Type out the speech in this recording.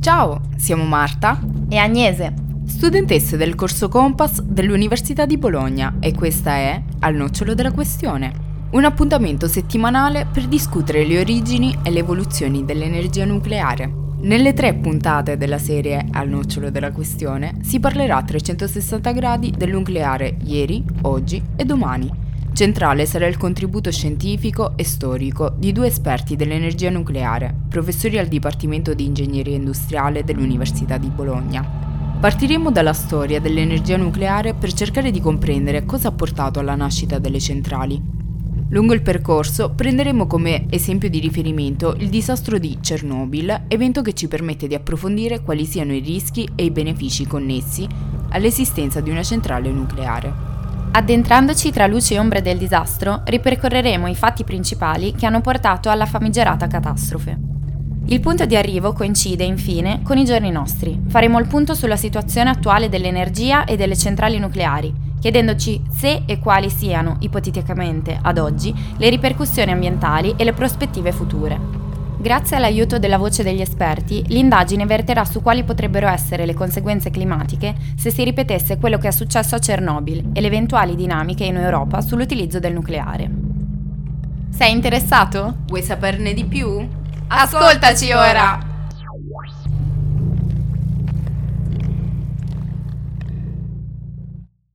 Ciao, siamo Marta e Agnese, studentesse del corso Compass dell'Università di Bologna e questa è Al nocciolo della questione, un appuntamento settimanale per discutere le origini e le evoluzioni dell'energia nucleare. Nelle tre puntate della serie Al nocciolo della questione si parlerà a 360 gradi del nucleare ieri, oggi e domani Centrale sarà il contributo scientifico e storico di due esperti dell'energia nucleare, professori al Dipartimento di Ingegneria Industriale dell'Università di Bologna. Partiremo dalla storia dell'energia nucleare per cercare di comprendere cosa ha portato alla nascita delle centrali. Lungo il percorso prenderemo come esempio di riferimento il disastro di Chernobyl, evento che ci permette di approfondire quali siano i rischi e i benefici connessi all'esistenza di una centrale nucleare. Addentrandoci tra luce e ombre del disastro, ripercorreremo i fatti principali che hanno portato alla famigerata catastrofe. Il punto di arrivo coincide infine con i giorni nostri. Faremo il punto sulla situazione attuale dell'energia e delle centrali nucleari, chiedendoci se e quali siano, ipoteticamente, ad oggi, le ripercussioni ambientali e le prospettive future. Grazie all'aiuto della voce degli esperti, l'indagine verterà su quali potrebbero essere le conseguenze climatiche se si ripetesse quello che è successo a Chernobyl e le eventuali dinamiche in Europa sull'utilizzo del nucleare. Sei interessato? Vuoi saperne di più? Ascoltaci ora!